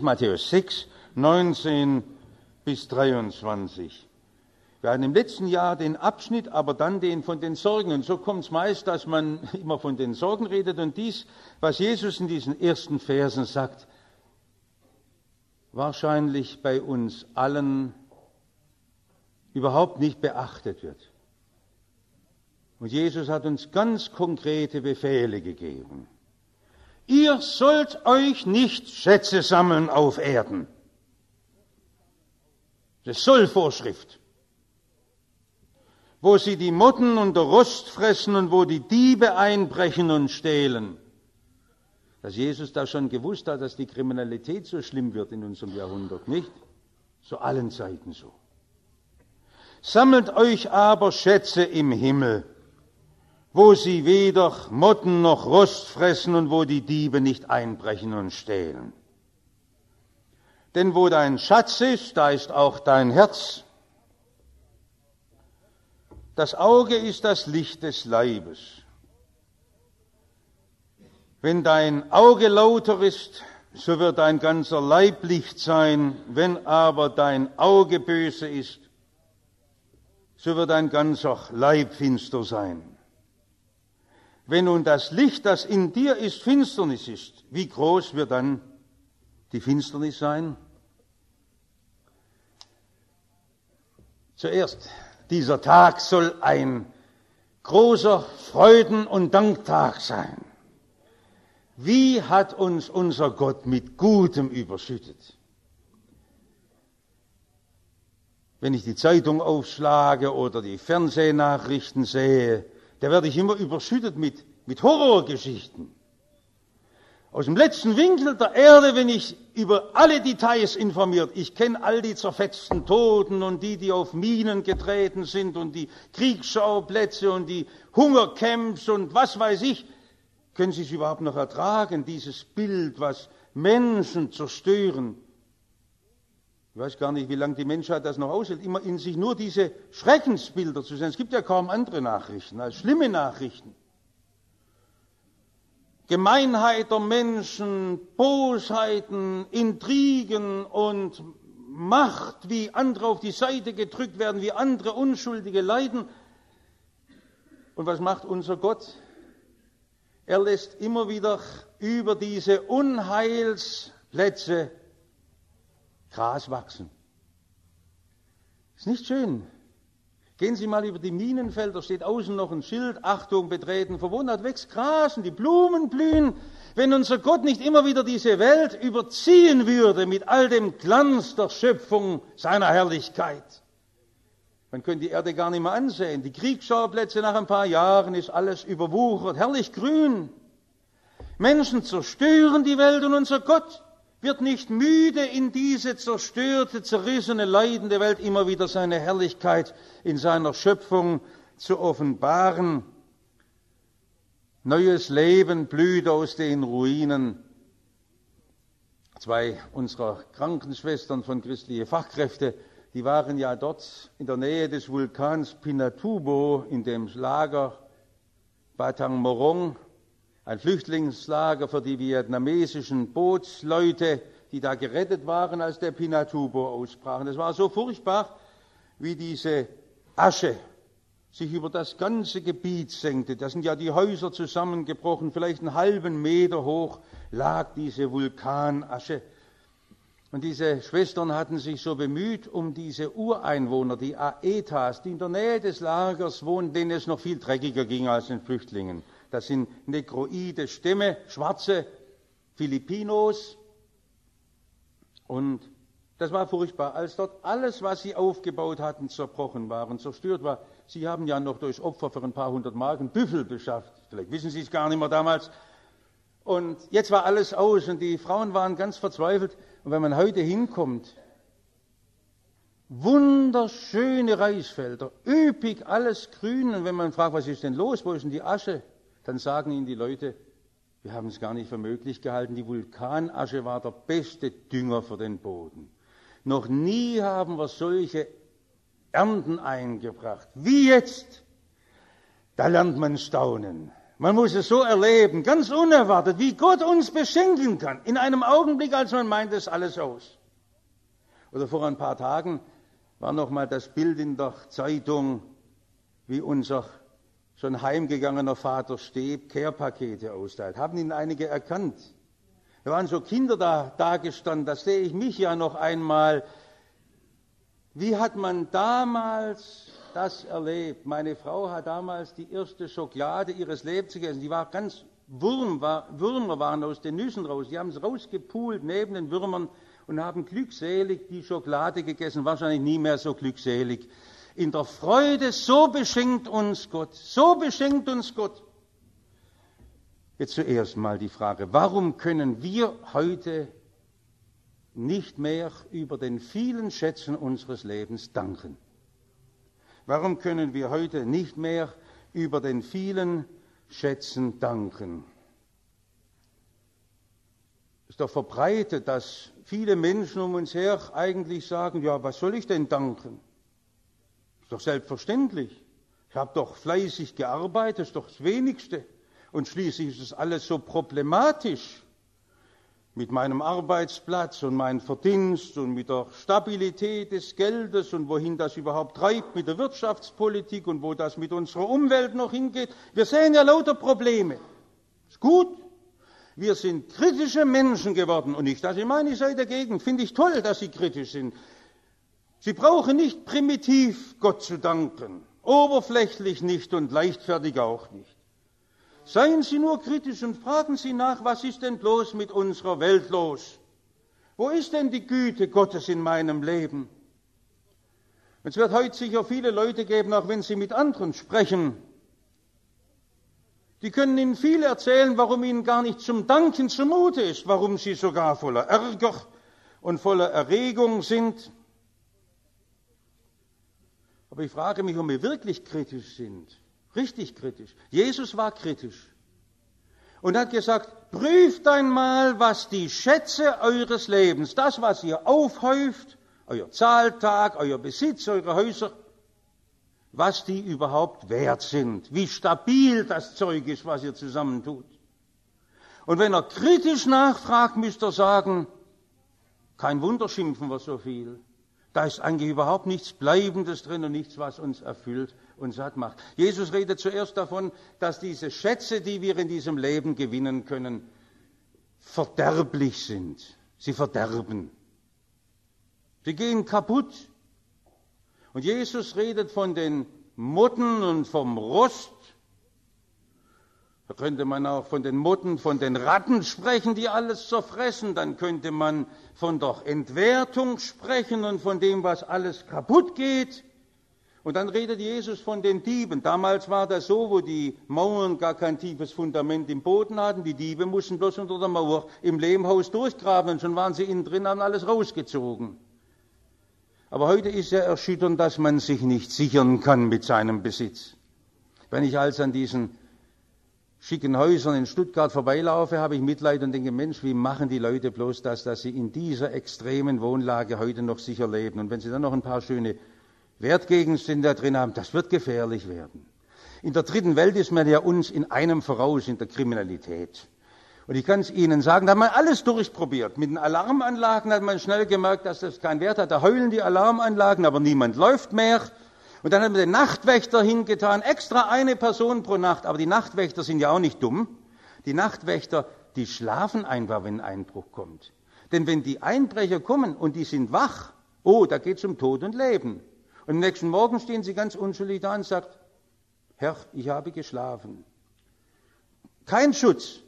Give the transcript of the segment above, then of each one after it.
Matthäus 6, 19 bis 23. Wir hatten im letzten Jahr den Abschnitt, aber dann den von den Sorgen. Und so kommt es meist, dass man immer von den Sorgen redet. Und dies, was Jesus in diesen ersten Versen sagt, wahrscheinlich bei uns allen überhaupt nicht beachtet wird. Und Jesus hat uns ganz konkrete Befehle gegeben. Ihr sollt euch nicht Schätze sammeln auf Erden. Das soll Vorschrift. Wo sie die Motten und der Rost fressen und wo die Diebe einbrechen und stehlen. Dass Jesus da schon gewusst hat, dass die Kriminalität so schlimm wird in unserem Jahrhundert, nicht? Zu allen Zeiten so. Sammelt euch aber Schätze im Himmel wo sie weder Motten noch Rost fressen und wo die Diebe nicht einbrechen und stehlen. Denn wo dein Schatz ist, da ist auch dein Herz. Das Auge ist das Licht des Leibes. Wenn dein Auge lauter ist, so wird dein ganzer Leib Licht sein. Wenn aber dein Auge böse ist, so wird dein ganzer Leib finster sein. Wenn nun das Licht, das in dir ist, Finsternis ist, wie groß wird dann die Finsternis sein? Zuerst, dieser Tag soll ein großer Freuden- und Danktag sein. Wie hat uns unser Gott mit Gutem überschüttet? Wenn ich die Zeitung aufschlage oder die Fernsehnachrichten sehe, da werde ich immer überschüttet mit, mit Horrorgeschichten. Aus dem letzten Winkel der Erde, wenn ich über alle Details informiert, ich kenne all die zerfetzten Toten und die, die auf Minen getreten sind und die Kriegsschauplätze und die Hungercamps und was weiß ich, können Sie es überhaupt noch ertragen, dieses Bild, was Menschen zerstören, ich weiß gar nicht, wie lange die Menschheit das noch aushält, immer in sich nur diese Schreckensbilder zu sehen. Es gibt ja kaum andere Nachrichten als schlimme Nachrichten. Gemeinheit der Menschen, Bosheiten, Intrigen und Macht, wie andere auf die Seite gedrückt werden, wie andere Unschuldige leiden. Und was macht unser Gott? Er lässt immer wieder über diese Unheilsplätze Gras wachsen. Ist nicht schön. Gehen Sie mal über die Minenfelder, steht außen noch ein Schild, Achtung, betreten, verwundert, wächst Gras und die Blumen blühen. Wenn unser Gott nicht immer wieder diese Welt überziehen würde mit all dem Glanz der Schöpfung seiner Herrlichkeit, man könnte die Erde gar nicht mehr ansehen. Die Kriegsschauplätze nach ein paar Jahren ist alles überwuchert, herrlich grün. Menschen zerstören die Welt und unser Gott wird nicht müde, in diese zerstörte, zerrissene, leidende Welt immer wieder seine Herrlichkeit in seiner Schöpfung zu offenbaren. Neues Leben blüht aus den Ruinen. Zwei unserer Krankenschwestern von christliche Fachkräfte, die waren ja dort in der Nähe des Vulkans Pinatubo in dem Lager Batang Morong ein Flüchtlingslager für die vietnamesischen Bootsleute, die da gerettet waren, als der Pinatubo ausbrach. Es war so furchtbar, wie diese Asche sich über das ganze Gebiet senkte. Da sind ja die Häuser zusammengebrochen, vielleicht einen halben Meter hoch lag diese Vulkanasche. Und diese Schwestern hatten sich so bemüht um diese Ureinwohner, die Aetas, die in der Nähe des Lagers wohnten, denen es noch viel dreckiger ging als den Flüchtlingen. Das sind negroide Stämme, schwarze Filipinos. Und das war furchtbar, als dort alles, was sie aufgebaut hatten, zerbrochen war und zerstört war. Sie haben ja noch durch Opfer für ein paar hundert Marken Büffel beschafft. Vielleicht wissen Sie es gar nicht mehr damals. Und jetzt war alles aus und die Frauen waren ganz verzweifelt. Und wenn man heute hinkommt, wunderschöne Reisfelder, üppig, alles grün. Und wenn man fragt, was ist denn los, wo ist denn die Asche? Dann sagen ihnen die Leute, wir haben es gar nicht für möglich gehalten, die Vulkanasche war der beste Dünger für den Boden. Noch nie haben wir solche Ernten eingebracht. Wie jetzt? Da lernt man staunen. Man muss es so erleben, ganz unerwartet, wie Gott uns beschenken kann. In einem Augenblick, als man meint, es alles aus. Oder vor ein paar Tagen war noch mal das Bild in der Zeitung, wie unser schon heimgegangener Vater Steb Kehrpakete austeilt. Haben ihn einige erkannt? Da waren so Kinder da, da gestanden, da sehe ich mich ja noch einmal. Wie hat man damals das erlebt. Meine Frau hat damals die erste Schokolade ihres Lebens gegessen. Die war ganz Wurm, war, Würmer waren aus den Nüssen raus. Die haben es rausgepult neben den Würmern und haben glückselig die Schokolade gegessen. Wahrscheinlich nie mehr so glückselig. In der Freude, so beschenkt uns Gott. So beschenkt uns Gott. Jetzt zuerst mal die Frage, warum können wir heute nicht mehr über den vielen Schätzen unseres Lebens danken? Warum können wir heute nicht mehr über den vielen Schätzen danken? Es ist doch verbreitet, dass viele Menschen um uns her eigentlich sagen, ja, was soll ich denn danken? Ist doch selbstverständlich. Ich habe doch fleißig gearbeitet, ist doch das Wenigste. Und schließlich ist es alles so problematisch mit meinem Arbeitsplatz und meinem Verdienst und mit der Stabilität des Geldes und wohin das überhaupt treibt mit der Wirtschaftspolitik und wo das mit unserer Umwelt noch hingeht. Wir sehen ja lauter Probleme. Ist gut. Wir sind kritische Menschen geworden und nicht, dass ich meine, ich sei dagegen. Finde ich toll, dass Sie kritisch sind. Sie brauchen nicht primitiv Gott zu danken, oberflächlich nicht und leichtfertig auch nicht. Seien Sie nur kritisch und fragen Sie nach, was ist denn bloß mit unserer Welt los? Wo ist denn die Güte Gottes in meinem Leben? Es wird heute sicher viele Leute geben, auch wenn Sie mit anderen sprechen. Die können Ihnen viel erzählen, warum Ihnen gar nicht zum Danken zumute ist, warum Sie sogar voller Ärger und voller Erregung sind. Aber ich frage mich, ob wir wirklich kritisch sind. Richtig kritisch. Jesus war kritisch und hat gesagt, prüft einmal, was die Schätze eures Lebens, das, was ihr aufhäuft, euer Zahltag, euer Besitz, eure Häuser, was die überhaupt wert sind, wie stabil das Zeug ist, was ihr zusammentut. Und wenn er kritisch nachfragt, müsst ihr sagen, kein Wunder schimpfen wir so viel. Da ist eigentlich überhaupt nichts Bleibendes drin und nichts, was uns erfüllt und satt macht. Jesus redet zuerst davon, dass diese Schätze, die wir in diesem Leben gewinnen können, verderblich sind. Sie verderben. Sie gehen kaputt. Und Jesus redet von den Motten und vom Rost da könnte man auch von den Motten, von den Ratten sprechen, die alles zerfressen. Dann könnte man von der Entwertung sprechen und von dem, was alles kaputt geht. Und dann redet Jesus von den Dieben. Damals war das so, wo die Mauern gar kein tiefes Fundament im Boden hatten. Die Diebe mussten bloß unter der Mauer im Lehmhaus durchgraben und schon waren sie innen drin, haben alles rausgezogen. Aber heute ist ja erschütternd, dass man sich nicht sichern kann mit seinem Besitz. Wenn ich also an diesen schicken Häusern in Stuttgart vorbeilaufe, habe ich Mitleid und denke, Mensch, wie machen die Leute bloß das, dass sie in dieser extremen Wohnlage heute noch sicher leben? Und wenn sie dann noch ein paar schöne Wertgegenstände da drin haben, das wird gefährlich werden. In der dritten Welt ist man ja uns in einem voraus, in der Kriminalität. Und ich kann es Ihnen sagen, da hat man alles durchprobiert. Mit den Alarmanlagen hat man schnell gemerkt, dass das keinen Wert hat. Da heulen die Alarmanlagen, aber niemand läuft mehr. Und dann haben wir den Nachtwächter hingetan, extra eine Person pro Nacht. Aber die Nachtwächter sind ja auch nicht dumm. Die Nachtwächter, die schlafen einfach, wenn ein Einbruch kommt. Denn wenn die Einbrecher kommen und die sind wach, oh, da geht es um Tod und Leben. Und am nächsten Morgen stehen sie ganz unschuldig da und sagen, Herr, ich habe geschlafen. Kein Schutz.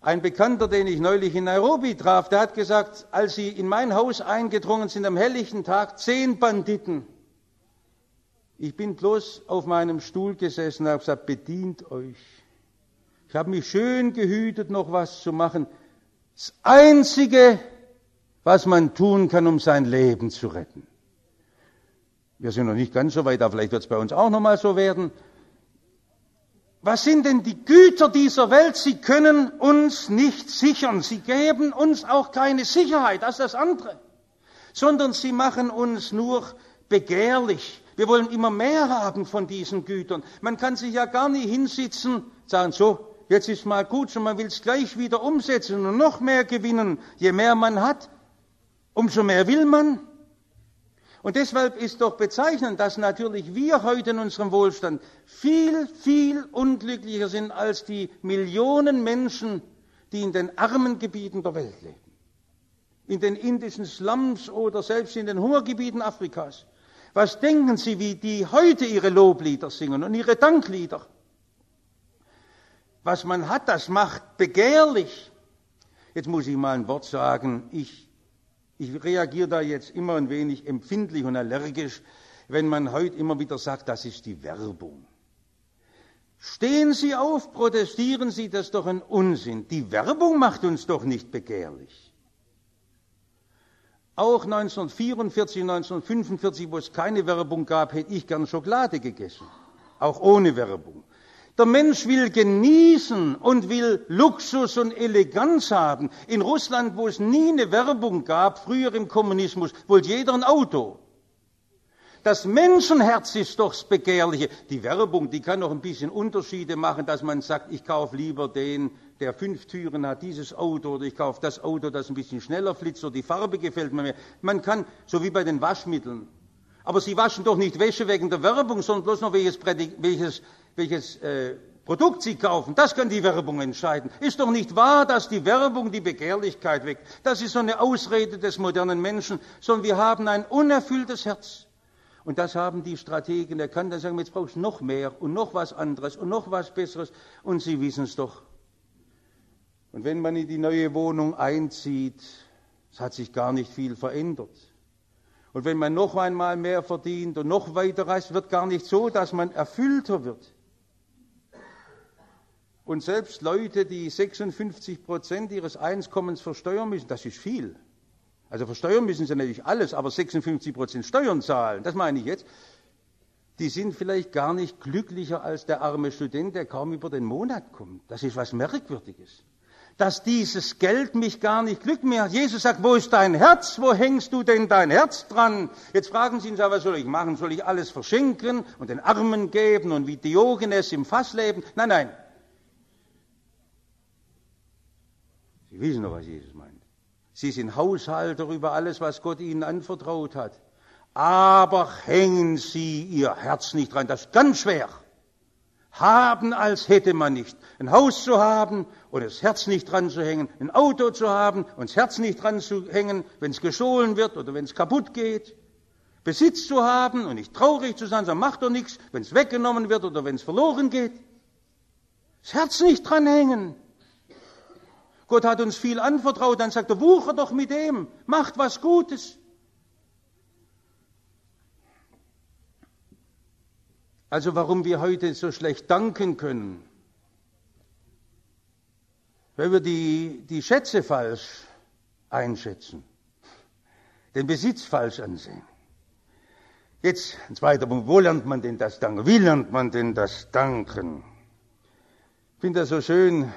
Ein Bekannter, den ich neulich in Nairobi traf, der hat gesagt, als sie in mein Haus eingedrungen sind am helllichten Tag, zehn Banditen ich bin bloß auf meinem Stuhl gesessen und habe gesagt, bedient euch. Ich habe mich schön gehütet, noch was zu machen. Das Einzige, was man tun kann, um sein Leben zu retten. Wir sind noch nicht ganz so weit, aber vielleicht wird es bei uns auch noch mal so werden. Was sind denn die Güter dieser Welt? Sie können uns nicht sichern. Sie geben uns auch keine Sicherheit, das ist das andere. Sondern sie machen uns nur begehrlich. Wir wollen immer mehr haben von diesen Gütern. Man kann sich ja gar nicht hinsitzen sagen so, jetzt ist mal gut und man will es gleich wieder umsetzen und noch mehr gewinnen. Je mehr man hat, umso mehr will man. Und deshalb ist doch bezeichnend, dass natürlich wir heute in unserem Wohlstand viel, viel unglücklicher sind als die Millionen Menschen, die in den armen Gebieten der Welt leben. In den indischen Slums oder selbst in den Hungergebieten Afrikas. Was denken Sie, wie die heute ihre Loblieder singen und ihre Danklieder? Was man hat, das macht begehrlich. Jetzt muss ich mal ein Wort sagen. Ich, ich reagiere da jetzt immer ein wenig empfindlich und allergisch, wenn man heute immer wieder sagt, das ist die Werbung. Stehen Sie auf, protestieren Sie, das ist doch ein Unsinn. Die Werbung macht uns doch nicht begehrlich. Auch 1944, 1945, wo es keine Werbung gab, hätte ich gern Schokolade gegessen. Auch ohne Werbung. Der Mensch will genießen und will Luxus und Eleganz haben. In Russland, wo es nie eine Werbung gab, früher im Kommunismus, wollte jeder ein Auto. Das Menschenherz ist doch das Begehrliche. Die Werbung, die kann noch ein bisschen Unterschiede machen, dass man sagt, ich kaufe lieber den, der fünf Türen hat, dieses Auto, oder ich kaufe das Auto, das ein bisschen schneller flitzt, oder die Farbe gefällt mir mehr. Man kann, so wie bei den Waschmitteln. Aber Sie waschen doch nicht Wäsche wegen der Werbung, sondern bloß noch welches, welches, welches äh, Produkt Sie kaufen. Das kann die Werbung entscheiden. Ist doch nicht wahr, dass die Werbung die Begehrlichkeit weckt. Das ist so eine Ausrede des modernen Menschen, sondern wir haben ein unerfülltes Herz. Und das haben die Strategen erkannt. Dann sagen wir, jetzt brauchst du noch mehr und noch was anderes und noch was Besseres. Und sie wissen es doch. Und wenn man in die neue Wohnung einzieht, es hat sich gar nicht viel verändert. Und wenn man noch einmal mehr verdient und noch weiter reist, wird gar nicht so, dass man erfüllter wird. Und selbst Leute, die 56 Prozent ihres Einkommens versteuern müssen, das ist viel. Also versteuern müssen sie natürlich alles, aber 56 Prozent Steuern zahlen, das meine ich jetzt. Die sind vielleicht gar nicht glücklicher als der arme Student, der kaum über den Monat kommt. Das ist was Merkwürdiges. Dass dieses Geld mich gar nicht glücklich macht. Jesus sagt, wo ist dein Herz? Wo hängst du denn dein Herz dran? Jetzt fragen Sie ihn, was soll ich machen? Soll ich alles verschenken und den Armen geben und wie Diogenes im Fass leben? Nein, nein. Sie wissen doch, was Jesus meint. Sie sind Haushalter über alles, was Gott ihnen anvertraut hat. Aber hängen Sie Ihr Herz nicht dran. Das ist ganz schwer. Haben, als hätte man nicht. Ein Haus zu haben und das Herz nicht dran zu hängen. Ein Auto zu haben und das Herz nicht dran zu hängen, wenn es gestohlen wird oder wenn es kaputt geht. Besitz zu haben und nicht traurig zu sein, so macht doch nichts, wenn es weggenommen wird oder wenn es verloren geht. Das Herz nicht dran hängen. Gott hat uns viel anvertraut, dann sagt er, wucher doch mit dem, macht was Gutes. Also warum wir heute so schlecht danken können, weil wir die, die Schätze falsch einschätzen, den Besitz falsch ansehen. Jetzt ein zweiter Punkt, wo lernt man denn das Danken? Wie lernt man denn das Danken? Ich finde das so schön,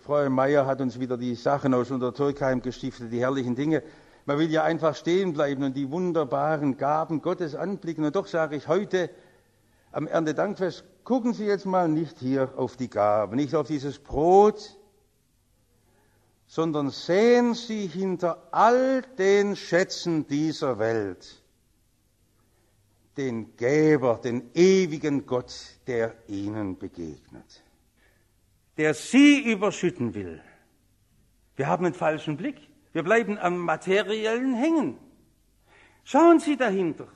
Frau Meier hat uns wieder die Sachen aus Untertürkheim gestiftet, die herrlichen Dinge. Man will ja einfach stehen bleiben und die wunderbaren Gaben Gottes anblicken. Und doch sage ich heute am Erntedankfest, gucken Sie jetzt mal nicht hier auf die Gaben, nicht auf dieses Brot, sondern sehen Sie hinter all den Schätzen dieser Welt den Geber, den ewigen Gott, der Ihnen begegnet der sie überschütten will. Wir haben einen falschen Blick. Wir bleiben am Materiellen hängen. Schauen Sie dahinter.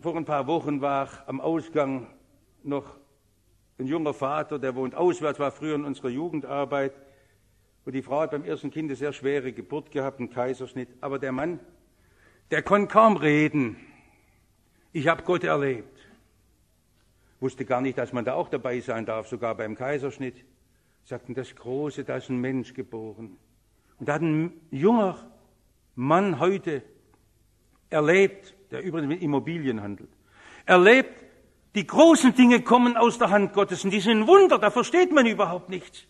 Vor ein paar Wochen war am Ausgang noch ein junger Vater, der wohnt auswärts, war früher in unserer Jugendarbeit. Und die Frau hat beim ersten Kind eine sehr schwere Geburt gehabt, einen Kaiserschnitt. Aber der Mann, der konnte kaum reden. Ich habe Gott erlebt wusste gar nicht, dass man da auch dabei sein darf, sogar beim Kaiserschnitt. Sagten, das Große, da ist ein Mensch geboren. Und da hat ein junger Mann heute erlebt, der übrigens mit Immobilien handelt, erlebt, die großen Dinge kommen aus der Hand Gottes und die sind Wunder, da versteht man überhaupt nichts.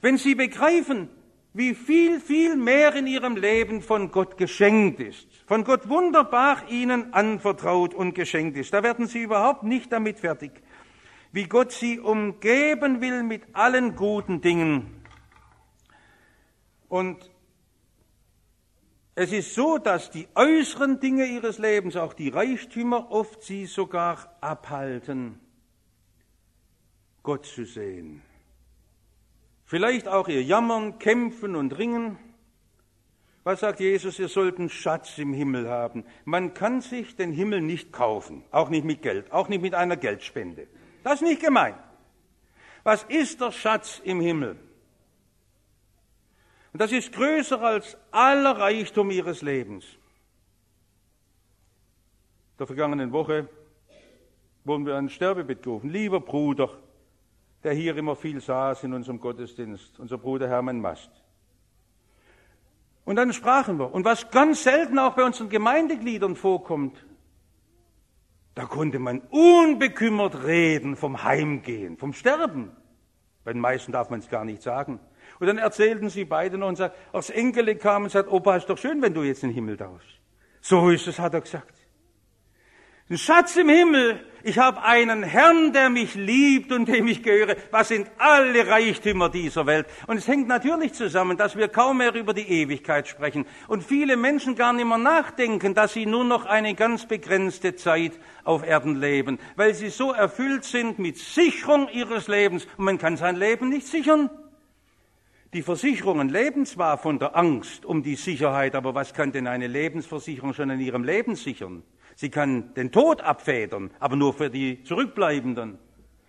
Wenn Sie begreifen, wie viel, viel mehr in ihrem Leben von Gott geschenkt ist, von Gott wunderbar ihnen anvertraut und geschenkt ist. Da werden sie überhaupt nicht damit fertig. wie Gott sie umgeben will mit allen guten Dingen. Und es ist so, dass die äußeren Dinge ihres Lebens, auch die Reichtümer, oft sie sogar abhalten, Gott zu sehen. Vielleicht auch ihr Jammern, Kämpfen und Ringen. Was sagt Jesus? Ihr sollt einen Schatz im Himmel haben. Man kann sich den Himmel nicht kaufen, auch nicht mit Geld, auch nicht mit einer Geldspende. Das ist nicht gemeint. Was ist der Schatz im Himmel? Und das ist größer als aller Reichtum ihres Lebens. Der vergangenen Woche wurden wir an ein Sterbebett gerufen. Lieber Bruder, der hier immer viel saß in unserem Gottesdienst, unser Bruder Hermann Mast. Und dann sprachen wir. Und was ganz selten auch bei unseren Gemeindegliedern vorkommt, da konnte man unbekümmert reden vom Heimgehen, vom Sterben. Bei den meisten darf man es gar nicht sagen. Und dann erzählten sie beide noch und sagten, als Enkele kam und sagte, Opa, ist doch schön, wenn du jetzt in den Himmel darfst. So ist es, hat er gesagt. Ein Schatz im Himmel. Ich habe einen Herrn, der mich liebt und dem ich gehöre. Was sind alle Reichtümer dieser Welt? Und es hängt natürlich zusammen, dass wir kaum mehr über die Ewigkeit sprechen und viele Menschen gar nicht mehr nachdenken, dass sie nur noch eine ganz begrenzte Zeit auf Erden leben, weil sie so erfüllt sind mit Sicherung ihres Lebens. Und man kann sein Leben nicht sichern. Die Versicherungen leben zwar von der Angst um die Sicherheit, aber was kann denn eine Lebensversicherung schon in ihrem Leben sichern? Sie kann den Tod abfedern, aber nur für die Zurückbleibenden.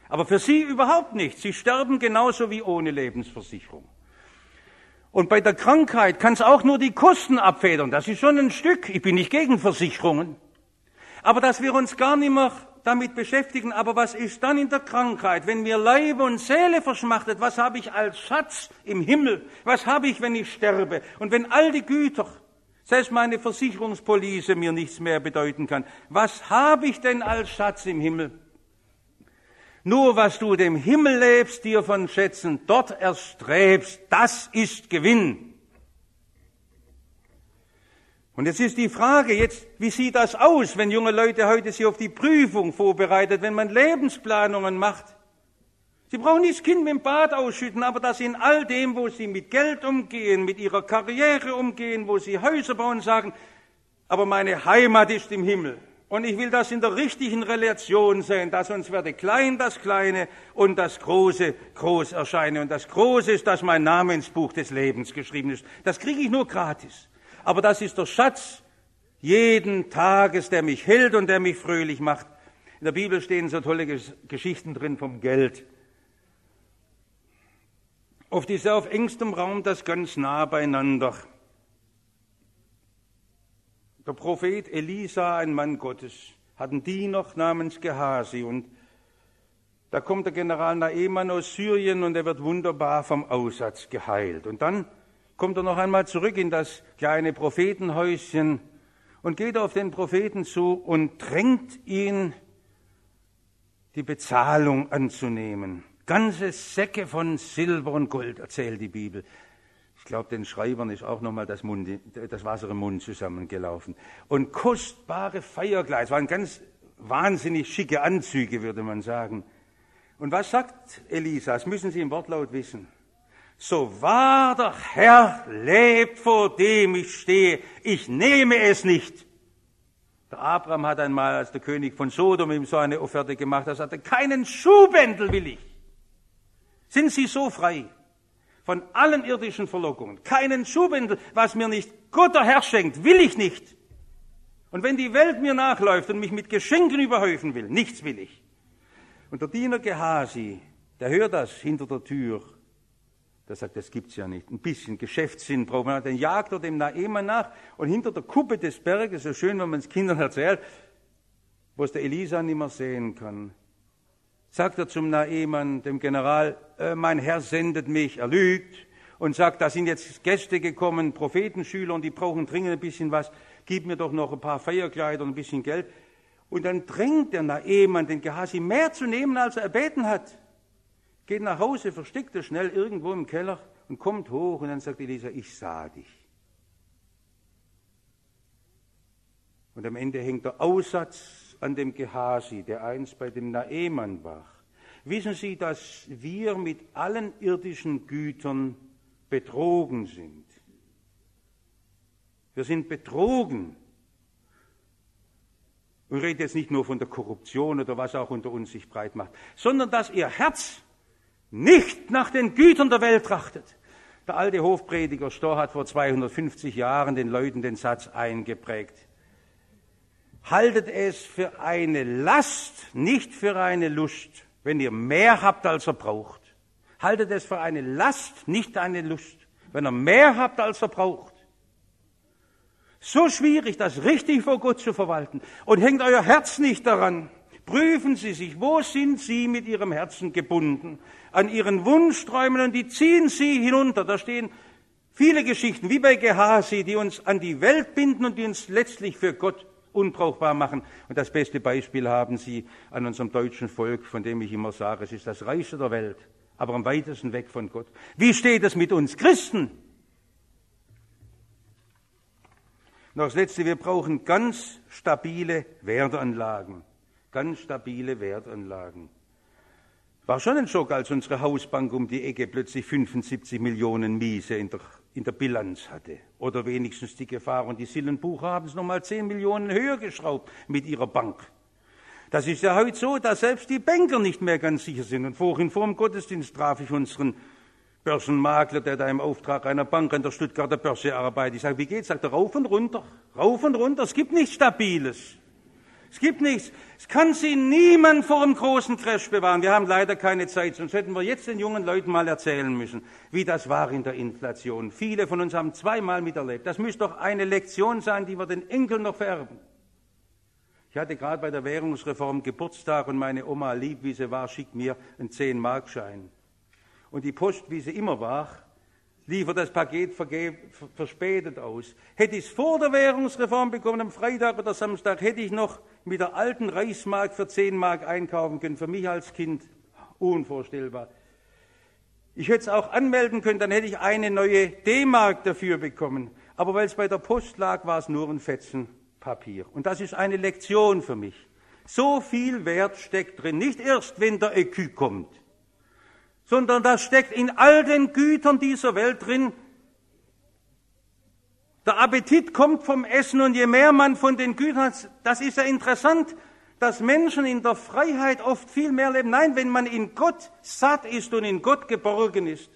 Aber für sie überhaupt nicht. Sie sterben genauso wie ohne Lebensversicherung. Und bei der Krankheit kann es auch nur die Kosten abfedern. Das ist schon ein Stück. Ich bin nicht gegen Versicherungen. Aber dass wir uns gar nicht mehr damit beschäftigen, aber was ist dann in der Krankheit, wenn mir Leib und Seele verschmachtet, was habe ich als Schatz im Himmel, was habe ich, wenn ich sterbe und wenn all die Güter, selbst meine Versicherungspolice mir nichts mehr bedeuten kann, was habe ich denn als Schatz im Himmel? Nur was du dem Himmel lebst, dir von Schätzen dort erstrebst, das ist Gewinn. Und jetzt ist die Frage, jetzt, wie sieht das aus, wenn junge Leute heute sich auf die Prüfung vorbereitet, wenn man Lebensplanungen macht? Sie brauchen nicht das Kind mit dem Bad ausschütten, aber dass sie in all dem, wo sie mit Geld umgehen, mit ihrer Karriere umgehen, wo sie Häuser bauen, sagen, aber meine Heimat ist im Himmel. Und ich will das in der richtigen Relation sehen, dass uns werde klein das Kleine und das Große groß erscheine. Und das Große ist, dass mein Name ins Buch des Lebens geschrieben ist. Das kriege ich nur gratis aber das ist der Schatz jeden Tages, der mich hält und der mich fröhlich macht. In der Bibel stehen so tolle Geschichten drin vom Geld. Oft ist auf engstem Raum das ganz nah beieinander. Der Prophet Elisa, ein Mann Gottes, hat einen Diener namens Gehasi und da kommt der General Naeman aus Syrien und er wird wunderbar vom Aussatz geheilt. Und dann kommt er noch einmal zurück in das kleine Prophetenhäuschen und geht auf den Propheten zu und drängt ihn, die Bezahlung anzunehmen. Ganze Säcke von Silber und Gold, erzählt die Bibel. Ich glaube, den Schreibern ist auch nochmal das, das Wasser im Mund zusammengelaufen. Und kostbare Feierkleider, es waren ganz wahnsinnig schicke Anzüge, würde man sagen. Und was sagt Elisa? Das müssen Sie im Wortlaut wissen so wahr der Herr lebt, vor dem ich stehe, ich nehme es nicht. Der Abraham hat einmal, als der König von Sodom ihm so eine Offerte gemacht, er sagte, keinen Schuhbändel will ich. Sind Sie so frei von allen irdischen Verlockungen? Keinen Schuhbändel, was mir nicht Gott der Herr schenkt, will ich nicht. Und wenn die Welt mir nachläuft und mich mit Geschenken überhäufen will, nichts will ich. Und der Diener Gehasi, der hört das hinter der Tür der sagt, das gibt's ja nicht. Ein bisschen Geschäftssinn braucht man. Dann jagt er dem Naemann nach und hinter der Kuppe des Berges, so schön, wenn man es Kindern erzählt, wo es der Elisa nicht mehr sehen kann, sagt er zum Naemann, dem General, äh, mein Herr sendet mich, er lügt und sagt, da sind jetzt Gäste gekommen, Prophetenschüler und die brauchen dringend ein bisschen was, gib mir doch noch ein paar Feierkleider und ein bisschen Geld. Und dann drängt der Naemann den Gehasi mehr zu nehmen, als er erbeten hat geht nach Hause, versteckt er schnell irgendwo im Keller und kommt hoch und dann sagt Elisa, ich sah dich. Und am Ende hängt der Aussatz an dem Gehasi, der einst bei dem Naemann war. Wissen Sie, dass wir mit allen irdischen Gütern betrogen sind? Wir sind betrogen. Und rede jetzt nicht nur von der Korruption oder was auch unter uns sich breit macht, sondern dass Ihr Herz nicht nach den Gütern der Welt trachtet. Der alte Hofprediger Storr hat vor 250 Jahren den Leuten den Satz eingeprägt. Haltet es für eine Last, nicht für eine Lust, wenn ihr mehr habt, als er braucht. Haltet es für eine Last, nicht eine Lust, wenn ihr mehr habt, als er braucht. So schwierig, das richtig vor Gott zu verwalten. Und hängt euer Herz nicht daran. Prüfen Sie sich, wo sind Sie mit Ihrem Herzen gebunden? An Ihren Wunschträumen und die ziehen Sie hinunter. Da stehen viele Geschichten, wie bei Gehasi, die uns an die Welt binden und die uns letztlich für Gott unbrauchbar machen. Und das beste Beispiel haben Sie an unserem deutschen Volk, von dem ich immer sage, es ist das Reichste der Welt, aber am weitesten weg von Gott. Wie steht es mit uns Christen? Noch das Letzte, wir brauchen ganz stabile Wertanlagen. Ganz stabile Wertanlagen. War schon ein Schock, als unsere Hausbank um die Ecke plötzlich 75 Millionen Miese in der in der Bilanz hatte. Oder wenigstens die Gefahr. Und die Sillenbucher haben es nochmal 10 Millionen höher geschraubt mit ihrer Bank. Das ist ja heute so, dass selbst die Banker nicht mehr ganz sicher sind. Und vorhin vor dem Gottesdienst traf ich unseren Börsenmakler, der da im Auftrag einer Bank an der Stuttgarter Börse arbeitet. Ich sage, wie geht's? Sagt er, rauf und runter, rauf und runter. Es gibt nichts Stabiles. Es gibt nichts. Es kann sie niemand vor einem großen Crash bewahren. Wir haben leider keine Zeit, sonst hätten wir jetzt den jungen Leuten mal erzählen müssen, wie das war in der Inflation. Viele von uns haben zweimal miterlebt. Das müsste doch eine Lektion sein, die wir den Enkeln noch vererben. Ich hatte gerade bei der Währungsreform Geburtstag und meine Oma, lieb wie sie war, schickt mir einen 10-Markschein. Und die Post, wie sie immer war, liefert das Paket verspätet aus. Hätte ich es vor der Währungsreform bekommen, am Freitag oder Samstag, hätte ich noch mit der alten Reichsmark für 10 Mark einkaufen können. Für mich als Kind unvorstellbar. Ich hätte es auch anmelden können, dann hätte ich eine neue D-Mark dafür bekommen. Aber weil es bei der Post lag, war es nur ein Fetzen Papier. Und das ist eine Lektion für mich. So viel Wert steckt drin. Nicht erst, wenn der Ecu kommt, sondern das steckt in all den Gütern dieser Welt drin. Der Appetit kommt vom Essen und je mehr man von den Gütern hat, das ist ja interessant, dass Menschen in der Freiheit oft viel mehr leben. Nein, wenn man in Gott satt ist und in Gott geborgen ist.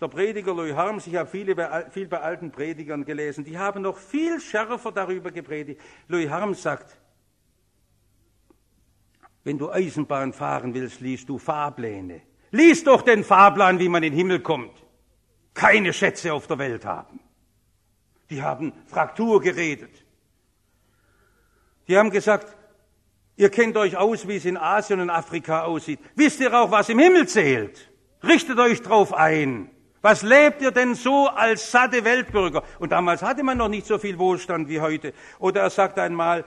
Der Prediger Louis Harms, ich habe viele, viel bei alten Predigern gelesen, die haben noch viel schärfer darüber gepredigt. Louis Harms sagt, wenn du Eisenbahn fahren willst, liest du Fahrpläne. Lies doch den Fahrplan, wie man in den Himmel kommt. Keine Schätze auf der Welt haben. Die haben Fraktur geredet. Die haben gesagt, ihr kennt euch aus, wie es in Asien und Afrika aussieht. Wisst ihr auch, was im Himmel zählt? Richtet euch drauf ein. Was lebt ihr denn so als satte Weltbürger? Und damals hatte man noch nicht so viel Wohlstand wie heute. Oder er sagt einmal,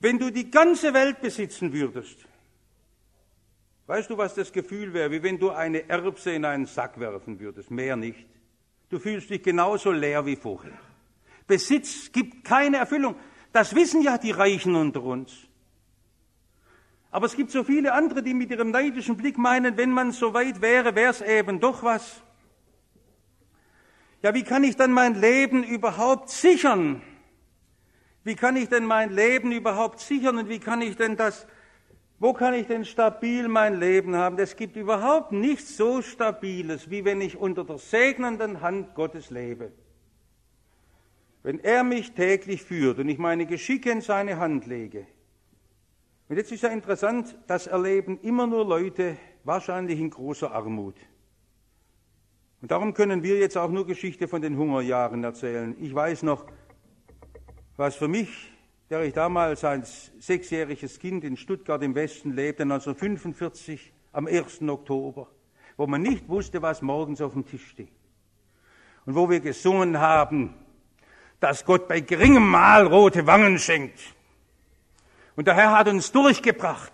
wenn du die ganze Welt besitzen würdest, Weißt du, was das Gefühl wäre, wie wenn du eine Erbse in einen Sack werfen würdest, mehr nicht. Du fühlst dich genauso leer wie vorher. Besitz gibt keine Erfüllung. Das wissen ja die Reichen unter uns. Aber es gibt so viele andere, die mit ihrem neidischen Blick meinen, wenn man so weit wäre, wäre es eben doch was. Ja, wie kann ich dann mein Leben überhaupt sichern? Wie kann ich denn mein Leben überhaupt sichern und wie kann ich denn das wo kann ich denn stabil mein Leben haben? Es gibt überhaupt nichts so Stabiles, wie wenn ich unter der segnenden Hand Gottes lebe. Wenn er mich täglich führt und ich meine Geschicke in seine Hand lege. Und jetzt ist ja interessant, das erleben immer nur Leute, wahrscheinlich in großer Armut. Und darum können wir jetzt auch nur Geschichte von den Hungerjahren erzählen. Ich weiß noch, was für mich der ich damals als sechsjähriges Kind in Stuttgart im Westen lebte, 1945 am 1. Oktober, wo man nicht wusste, was morgens auf dem Tisch steht. Und wo wir gesungen haben, dass Gott bei geringem Mahl rote Wangen schenkt. Und der Herr hat uns durchgebracht.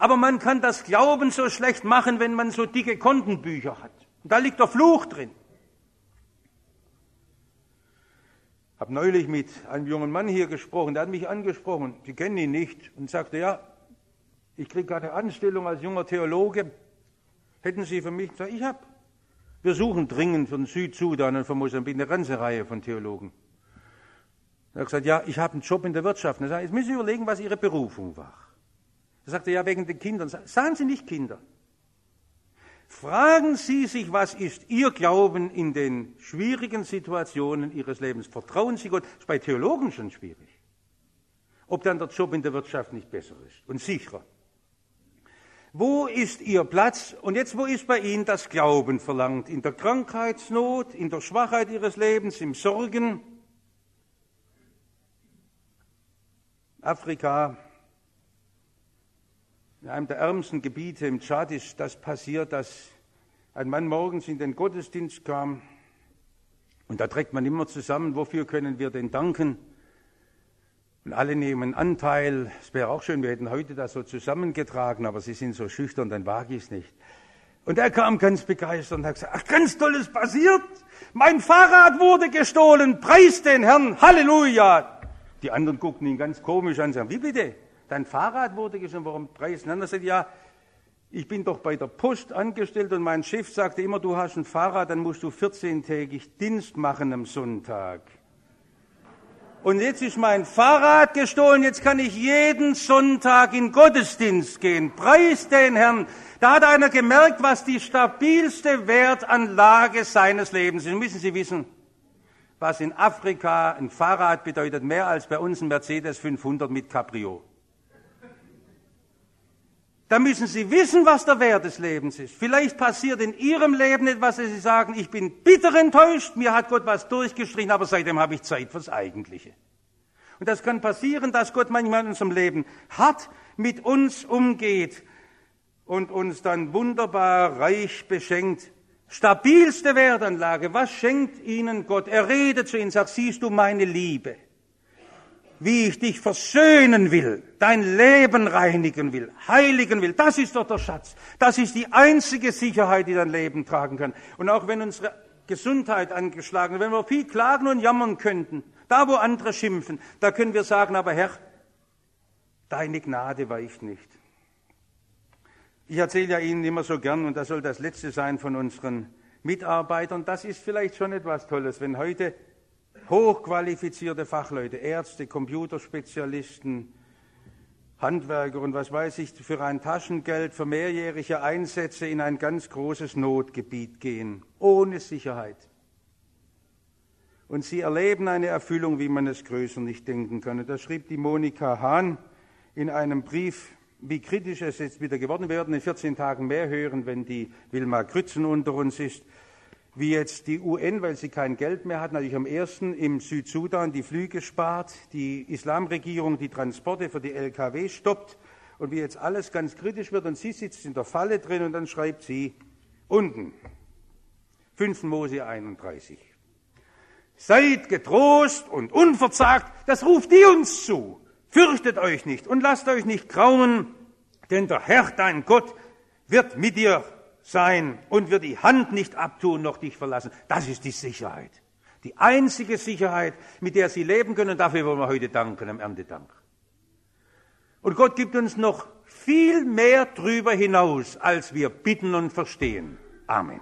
Aber man kann das Glauben so schlecht machen, wenn man so dicke Kontenbücher hat. Und da liegt der Fluch drin. Habe neulich mit einem jungen Mann hier gesprochen, der hat mich angesprochen, Sie kennen ihn nicht, und sagte, ja, Ich kriege gerade eine Anstellung als junger Theologe. Hätten Sie für mich gesagt, ich habe. Wir suchen dringend von Südsudan und von Mosambik eine ganze Reihe von Theologen. Er hat gesagt, ja, ich habe einen Job in der Wirtschaft. Er sagt, jetzt müssen Sie überlegen, was Ihre Berufung war. Er sagte, ja, wegen den Kindern. Sagen Sie nicht Kinder. Fragen Sie sich, was ist Ihr Glauben in den schwierigen Situationen Ihres Lebens? Vertrauen Sie Gott? Das ist bei Theologen schon schwierig. Ob dann der Job in der Wirtschaft nicht besser ist und sicherer. Wo ist Ihr Platz? Und jetzt, wo ist bei Ihnen das Glauben verlangt? In der Krankheitsnot, in der Schwachheit Ihres Lebens, im Sorgen? Afrika, in einem der ärmsten Gebiete im Tschad ist das passiert, dass ein Mann morgens in den Gottesdienst kam und da trägt man immer zusammen, wofür können wir denn danken? Und alle nehmen Anteil. Es wäre auch schön, wir hätten heute das so zusammengetragen, aber sie sind so schüchtern, dann wage ich es nicht. Und er kam ganz begeistert und hat gesagt, ach, ganz tolles passiert. Mein Fahrrad wurde gestohlen. Preis den Herrn. Halleluja. Die anderen guckten ihn ganz komisch an und sagen, wie bitte? Dein Fahrrad wurde gestohlen, warum preisen? Dann sagt ja, ich bin doch bei der Post angestellt und mein Chef sagte immer, du hast ein Fahrrad, dann musst du 14-tägig Dienst machen am Sonntag. Und jetzt ist mein Fahrrad gestohlen, jetzt kann ich jeden Sonntag in Gottesdienst gehen. Preis den Herrn. Da hat einer gemerkt, was die stabilste Wertanlage seines Lebens ist. Müssen Sie wissen, was in Afrika ein Fahrrad bedeutet, mehr als bei uns ein Mercedes 500 mit Cabrio. Da müssen Sie wissen, was der Wert des Lebens ist. Vielleicht passiert in Ihrem Leben etwas, dass Sie sagen, ich bin bitter enttäuscht, mir hat Gott was durchgestrichen, aber seitdem habe ich Zeit fürs Eigentliche. Und das kann passieren, dass Gott manchmal in unserem Leben hart mit uns umgeht und uns dann wunderbar reich beschenkt. Stabilste Wertanlage, was schenkt Ihnen Gott? Er redet zu Ihnen, sagt, siehst du meine Liebe? Wie ich dich versöhnen will, dein Leben reinigen will, heiligen will. Das ist doch der Schatz. Das ist die einzige Sicherheit, die dein Leben tragen kann. Und auch wenn unsere Gesundheit angeschlagen, wenn wir viel klagen und jammern könnten, da wo andere schimpfen, da können wir sagen, aber Herr, deine Gnade weicht nicht. Ich erzähle ja Ihnen immer so gern, und das soll das Letzte sein von unseren Mitarbeitern, das ist vielleicht schon etwas Tolles, wenn heute hochqualifizierte Fachleute, Ärzte, Computerspezialisten, Handwerker und was weiß ich, für ein Taschengeld, für mehrjährige Einsätze in ein ganz großes Notgebiet gehen, ohne Sicherheit. Und sie erleben eine Erfüllung, wie man es größer nicht denken kann. da schrieb die Monika Hahn in einem Brief, wie kritisch es jetzt wieder geworden. Wir werden in 14 Tagen mehr hören, wenn die Wilma Grützen unter uns ist wie jetzt die UN, weil sie kein Geld mehr hat, natürlich am ersten im Südsudan die Flüge spart, die Islamregierung die Transporte für die LKW stoppt und wie jetzt alles ganz kritisch wird und sie sitzt in der Falle drin und dann schreibt sie unten 5. Mose 31. Seid getrost und unverzagt, das ruft die uns zu. Fürchtet euch nicht und lasst euch nicht grauen, denn der Herr, dein Gott, wird mit dir sein und wird die Hand nicht abtun noch dich verlassen. Das ist die Sicherheit. Die einzige Sicherheit, mit der sie leben können. Dafür wollen wir heute danken, am Erntedank. Und Gott gibt uns noch viel mehr drüber hinaus, als wir bitten und verstehen. Amen.